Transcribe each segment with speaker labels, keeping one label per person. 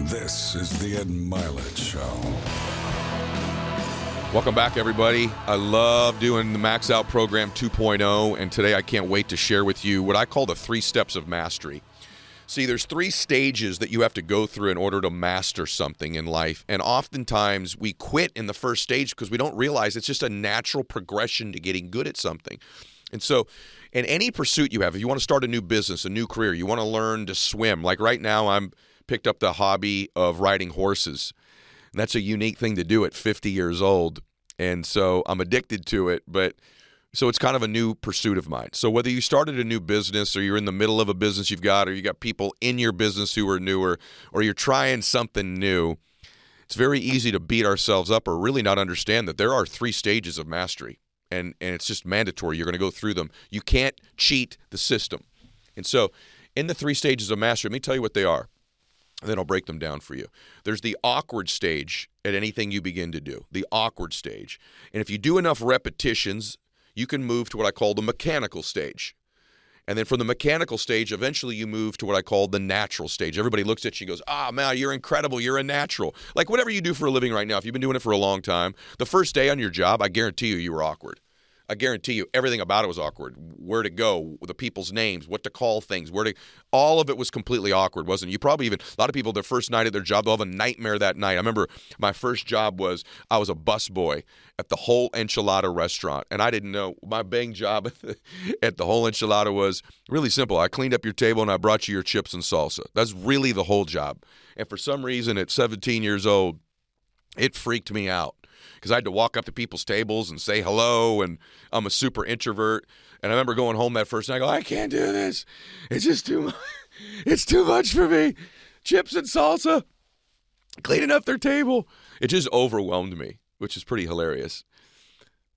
Speaker 1: This is the Ed Mylett Show.
Speaker 2: Welcome back, everybody. I love doing the Max Out Program 2.0, and today I can't wait to share with you what I call the three steps of mastery. See, there's three stages that you have to go through in order to master something in life, and oftentimes we quit in the first stage because we don't realize it's just a natural progression to getting good at something. And so, in any pursuit you have, if you want to start a new business, a new career, you want to learn to swim. Like right now, I'm picked up the hobby of riding horses. And that's a unique thing to do at 50 years old. And so I'm addicted to it, but so it's kind of a new pursuit of mine. So whether you started a new business or you're in the middle of a business you've got or you got people in your business who are newer or you're trying something new, it's very easy to beat ourselves up or really not understand that there are three stages of mastery and and it's just mandatory. You're going to go through them. You can't cheat the system. And so, in the three stages of mastery, let me tell you what they are. And then I'll break them down for you. There's the awkward stage at anything you begin to do, the awkward stage. And if you do enough repetitions, you can move to what I call the mechanical stage. And then from the mechanical stage, eventually you move to what I call the natural stage. Everybody looks at you and goes, Ah, oh, man, you're incredible. You're a natural. Like whatever you do for a living right now, if you've been doing it for a long time, the first day on your job, I guarantee you, you were awkward. I guarantee you, everything about it was awkward. Where to go, the people's names, what to call things, where to, all of it was completely awkward, wasn't it? You probably even, a lot of people, their first night at their job, they'll have a nightmare that night. I remember my first job was, I was a busboy at the whole enchilada restaurant. And I didn't know, my bang job at the, at the whole enchilada was really simple. I cleaned up your table and I brought you your chips and salsa. That's really the whole job. And for some reason, at 17 years old, it freaked me out because I had to walk up to people's tables and say hello, and I'm a super introvert. And I remember going home that first night. I go, I can't do this. It's just too much. It's too much for me. Chips and salsa, cleaning up their table. It just overwhelmed me, which is pretty hilarious.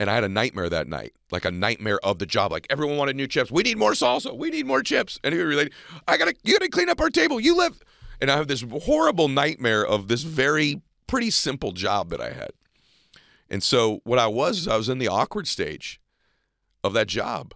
Speaker 2: And I had a nightmare that night, like a nightmare of the job. Like everyone wanted new chips. We need more salsa. We need more chips. And he related, I gotta, you gotta clean up our table. You live. And I have this horrible nightmare of this very pretty simple job that I had. And so what I was, is I was in the awkward stage of that job.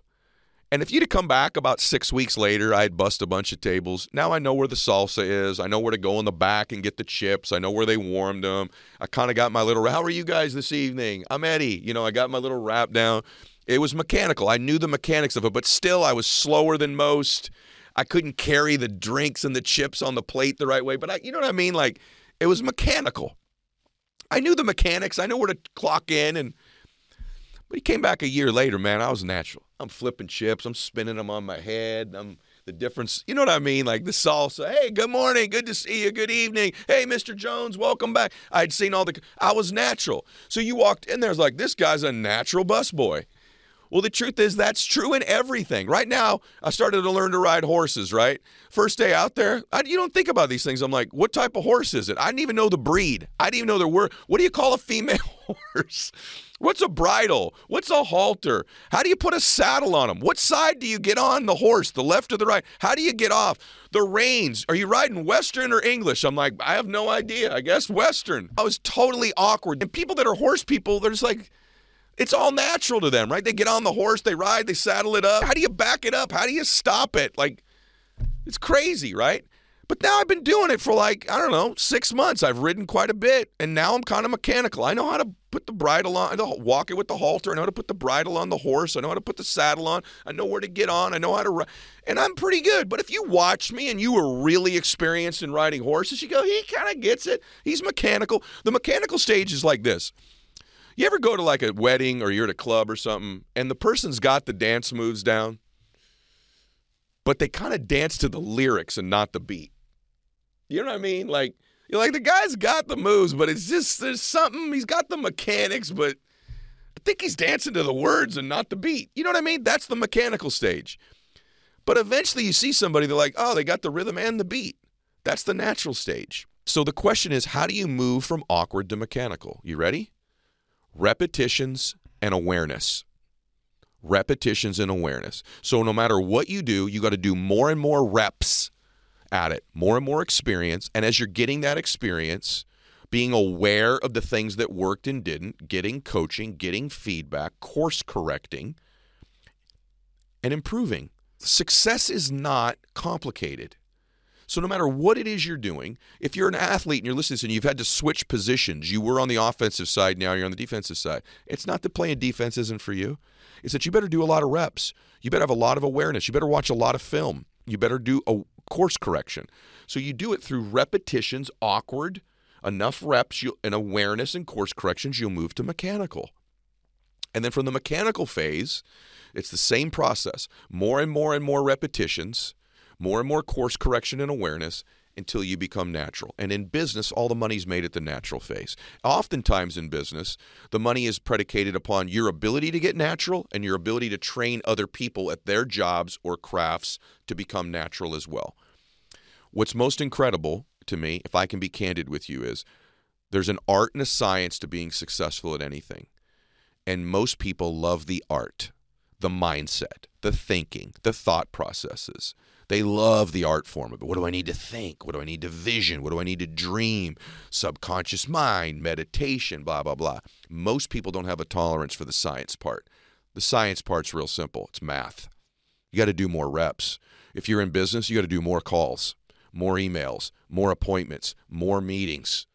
Speaker 2: And if you'd have come back about six weeks later, I'd bust a bunch of tables. Now I know where the salsa is. I know where to go in the back and get the chips. I know where they warmed them. I kind of got my little, how are you guys this evening? I'm Eddie. You know, I got my little wrap down. It was mechanical. I knew the mechanics of it, but still I was slower than most. I couldn't carry the drinks and the chips on the plate the right way. But I, you know what I mean? Like it was mechanical. I knew the mechanics. I know where to clock in. And but he came back a year later, man. I was natural. I'm flipping chips. I'm spinning them on my head. I'm the difference. You know what I mean? Like the salsa. Hey, good morning. Good to see you. Good evening. Hey, Mr. Jones, welcome back. I'd seen all the. I was natural. So you walked in there. there's like this guy's a natural busboy. Well, the truth is that's true in everything. Right now, I started to learn to ride horses, right? First day out there, I, you don't think about these things. I'm like, what type of horse is it? I didn't even know the breed. I didn't even know there were. What do you call a female horse? What's a bridle? What's a halter? How do you put a saddle on them? What side do you get on the horse, the left or the right? How do you get off? The reins, are you riding Western or English? I'm like, I have no idea. I guess Western. I was totally awkward. And people that are horse people, they're just like, it's all natural to them, right? They get on the horse, they ride, they saddle it up. How do you back it up? How do you stop it? Like, it's crazy, right? But now I've been doing it for like, I don't know, six months. I've ridden quite a bit, and now I'm kind of mechanical. I know how to put the bridle on, I know walk it with the halter. I know how to put the bridle on the horse. I know how to put the saddle on. I know where to get on. I know how to ride. And I'm pretty good. But if you watch me and you were really experienced in riding horses, you go, he kind of gets it. He's mechanical. The mechanical stage is like this you ever go to like a wedding or you're at a club or something and the person's got the dance moves down, but they kind of dance to the lyrics and not the beat? You know what I mean? Like, you're like, the guy's got the moves, but it's just, there's something, he's got the mechanics, but I think he's dancing to the words and not the beat. You know what I mean? That's the mechanical stage. But eventually you see somebody, they're like, oh, they got the rhythm and the beat. That's the natural stage. So the question is, how do you move from awkward to mechanical? You ready? Repetitions and awareness. Repetitions and awareness. So no matter what you do, you got to do more and more reps at it, more and more experience. And as you're getting that experience, being aware of the things that worked and didn't, getting coaching, getting feedback, course correcting, and improving. Success is not complicated. So no matter what it is you're doing, if you're an athlete and you're listening and you've had to switch positions, you were on the offensive side, now you're on the defensive side. It's not that playing defense isn't for you. It's that you better do a lot of reps. You better have a lot of awareness. You better watch a lot of film. You better do a course correction. So you do it through repetitions, awkward, enough reps and awareness and course corrections, you'll move to mechanical. And then from the mechanical phase, it's the same process. More and more and more repetitions, more and more course correction and awareness until you become natural. And in business, all the money's made at the natural phase. Oftentimes in business, the money is predicated upon your ability to get natural and your ability to train other people at their jobs or crafts to become natural as well. What's most incredible to me, if I can be candid with you, is there's an art and a science to being successful at anything. And most people love the art, the mindset, the thinking, the thought processes. They love the art form of it. What do I need to think? What do I need to vision? What do I need to dream? Subconscious mind, meditation, blah, blah, blah. Most people don't have a tolerance for the science part. The science part's real simple it's math. You got to do more reps. If you're in business, you got to do more calls more emails, more appointments, more meetings,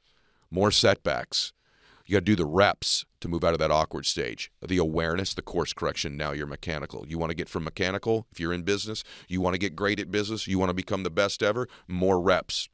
Speaker 2: more setbacks. You got to do the reps to move out of that awkward stage. The awareness, the course correction, now you're mechanical. You want to get from mechanical, if you're in business, you want to get great at business, you want to become the best ever, more reps.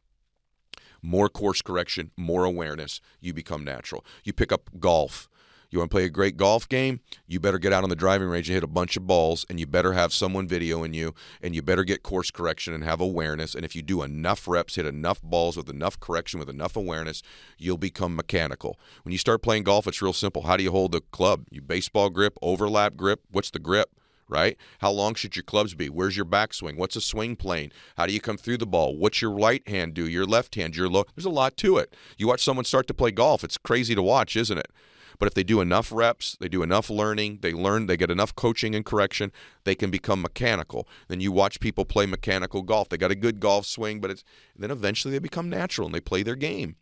Speaker 2: More course correction, more awareness, you become natural. You pick up golf you want to play a great golf game? You better get out on the driving range and hit a bunch of balls, and you better have someone videoing you, and you better get course correction and have awareness. And if you do enough reps, hit enough balls with enough correction, with enough awareness, you'll become mechanical. When you start playing golf, it's real simple. How do you hold the club? You baseball grip, overlap grip. What's the grip? right? How long should your clubs be? Where's your backswing? What's a swing plane? How do you come through the ball? What's your right hand do? Your left hand, your low. There's a lot to it. You watch someone start to play golf, it's crazy to watch, isn't it? But if they do enough reps, they do enough learning, they learn, they get enough coaching and correction, they can become mechanical. Then you watch people play mechanical golf. They got a good golf swing, but it's then eventually they become natural and they play their game.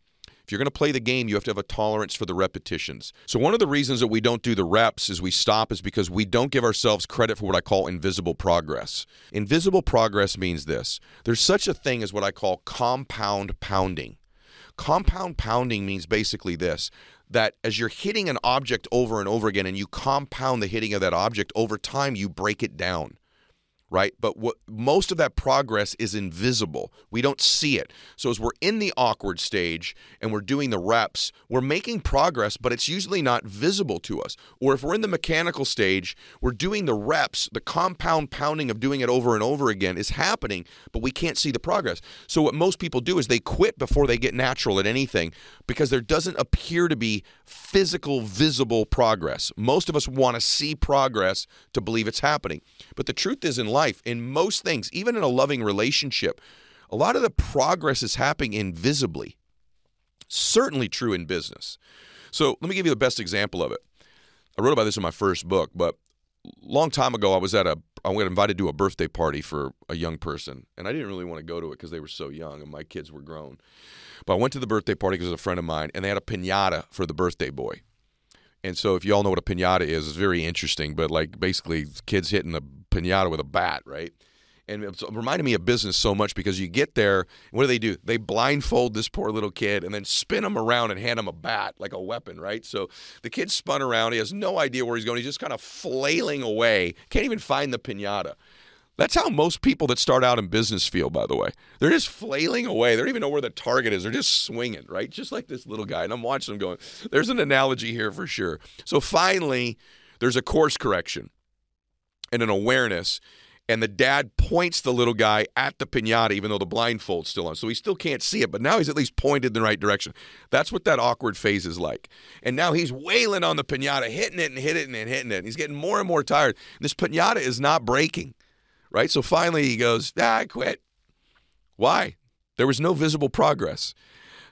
Speaker 2: If you're going to play the game, you have to have a tolerance for the repetitions. So, one of the reasons that we don't do the reps is we stop is because we don't give ourselves credit for what I call invisible progress. Invisible progress means this there's such a thing as what I call compound pounding. Compound pounding means basically this that as you're hitting an object over and over again and you compound the hitting of that object over time, you break it down right? But what most of that progress is invisible. We don't see it. So as we're in the awkward stage and we're doing the reps, we're making progress, but it's usually not visible to us. Or if we're in the mechanical stage, we're doing the reps, the compound pounding of doing it over and over again is happening, but we can't see the progress. So what most people do is they quit before they get natural at anything because there doesn't appear to be physical visible progress. Most of us want to see progress to believe it's happening. But the truth is in life in most things, even in a loving relationship, a lot of the progress is happening invisibly. Certainly true in business. So let me give you the best example of it. I wrote about this in my first book, but long time ago, I was at a I got invited to a birthday party for a young person, and I didn't really want to go to it because they were so young and my kids were grown. But I went to the birthday party because it was a friend of mine, and they had a pinata for the birthday boy. And so, if you all know what a pinata is, it's very interesting. But like basically, kids hitting a pinata with a bat, right? And it reminded me of business so much because you get there, what do they do? They blindfold this poor little kid and then spin him around and hand him a bat like a weapon, right? So the kid spun around. He has no idea where he's going. He's just kind of flailing away. Can't even find the pinata. That's how most people that start out in business feel, by the way. They're just flailing away. They don't even know where the target is. They're just swinging, right? Just like this little guy. And I'm watching them going, there's an analogy here for sure. So finally, there's a course correction and an awareness. And the dad points the little guy at the pinata, even though the blindfold's still on. So he still can't see it, but now he's at least pointed in the right direction. That's what that awkward phase is like. And now he's wailing on the pinata, hitting it and hitting it and hitting it. And he's getting more and more tired. This pinata is not breaking right? So finally he goes, ah, I quit. Why? There was no visible progress.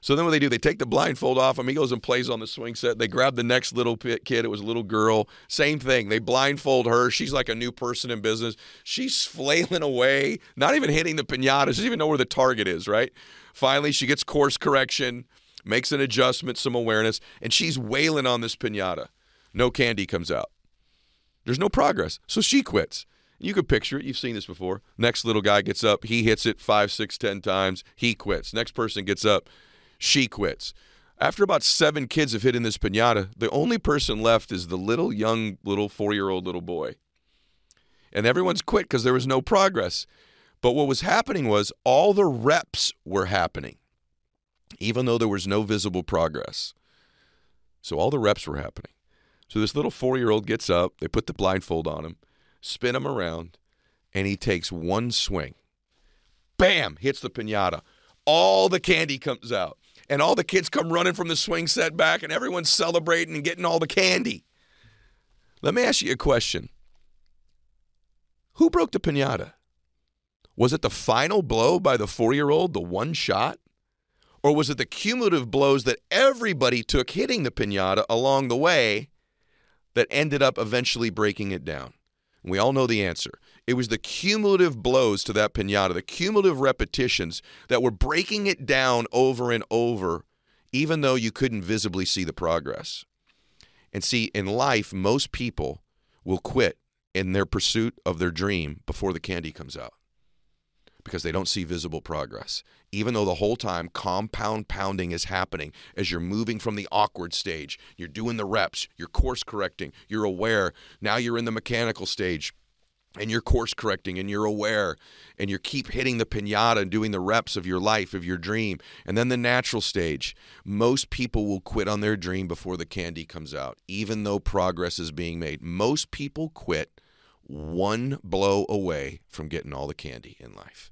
Speaker 2: So then what they do, they take the blindfold off him. He goes and plays on the swing set. They grab the next little kid. It was a little girl. Same thing. They blindfold her. She's like a new person in business. She's flailing away, not even hitting the pinata. She doesn't even know where the target is, right? Finally, she gets course correction, makes an adjustment, some awareness, and she's wailing on this pinata. No candy comes out. There's no progress. So she quits. You could picture it. You've seen this before. Next little guy gets up. He hits it five, six, ten times. He quits. Next person gets up. She quits. After about seven kids have hit in this pinata, the only person left is the little young, little four year old little boy. And everyone's quit because there was no progress. But what was happening was all the reps were happening, even though there was no visible progress. So all the reps were happening. So this little four year old gets up, they put the blindfold on him, spin him around, and he takes one swing. Bam! Hits the pinata. All the candy comes out. And all the kids come running from the swing set back, and everyone's celebrating and getting all the candy. Let me ask you a question Who broke the pinata? Was it the final blow by the four year old, the one shot? Or was it the cumulative blows that everybody took hitting the pinata along the way that ended up eventually breaking it down? We all know the answer. It was the cumulative blows to that pinata, the cumulative repetitions that were breaking it down over and over, even though you couldn't visibly see the progress. And see, in life, most people will quit in their pursuit of their dream before the candy comes out because they don't see visible progress. Even though the whole time compound pounding is happening as you're moving from the awkward stage, you're doing the reps, you're course correcting, you're aware. Now you're in the mechanical stage and you're course correcting and you're aware and you keep hitting the pinata and doing the reps of your life, of your dream. And then the natural stage. Most people will quit on their dream before the candy comes out, even though progress is being made. Most people quit one blow away from getting all the candy in life.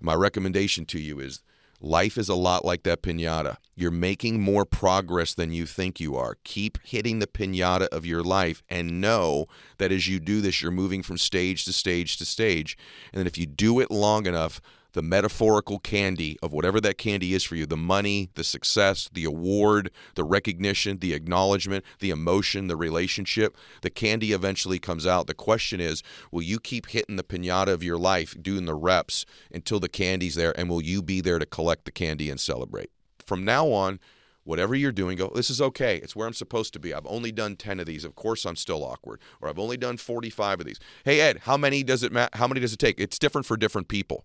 Speaker 2: My recommendation to you is life is a lot like that pinata. You're making more progress than you think you are. Keep hitting the pinata of your life and know that as you do this, you're moving from stage to stage to stage. And if you do it long enough, the metaphorical candy of whatever that candy is for you the money, the success, the award, the recognition, the acknowledgement, the emotion, the relationship the candy eventually comes out. The question is will you keep hitting the pinata of your life, doing the reps until the candy's there, and will you be there to collect the candy and celebrate? From now on, whatever you're doing, go, this is okay. It's where I'm supposed to be. I've only done 10 of these. Of course I'm still awkward. Or I've only done 45 of these. Hey Ed, how many does it ma- how many does it take? It's different for different people.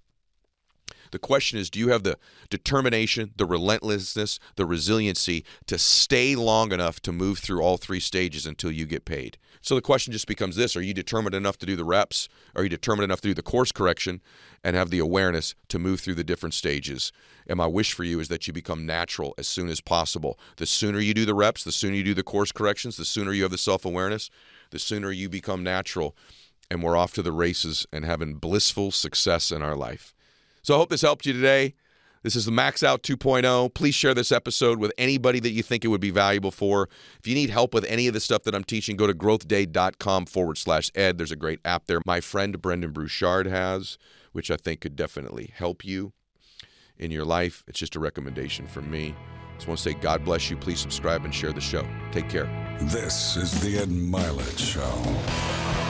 Speaker 2: The question is do you have the determination, the relentlessness, the resiliency to stay long enough to move through all three stages until you get paid? So the question just becomes this Are you determined enough to do the reps? Are you determined enough to do the course correction and have the awareness to move through the different stages? And my wish for you is that you become natural as soon as possible. The sooner you do the reps, the sooner you do the course corrections, the sooner you have the self awareness, the sooner you become natural. And we're off to the races and having blissful success in our life. So I hope this helped you today. This is the Max Out 2.0. Please share this episode with anybody that you think it would be valuable for. If you need help with any of the stuff that I'm teaching, go to growthday.com forward slash ed. There's a great app there my friend Brendon Burchard has, which I think could definitely help you in your life. It's just a recommendation from me. Just want to say God bless you. Please subscribe and share the show. Take care.
Speaker 1: This is the Ed Mylett Show.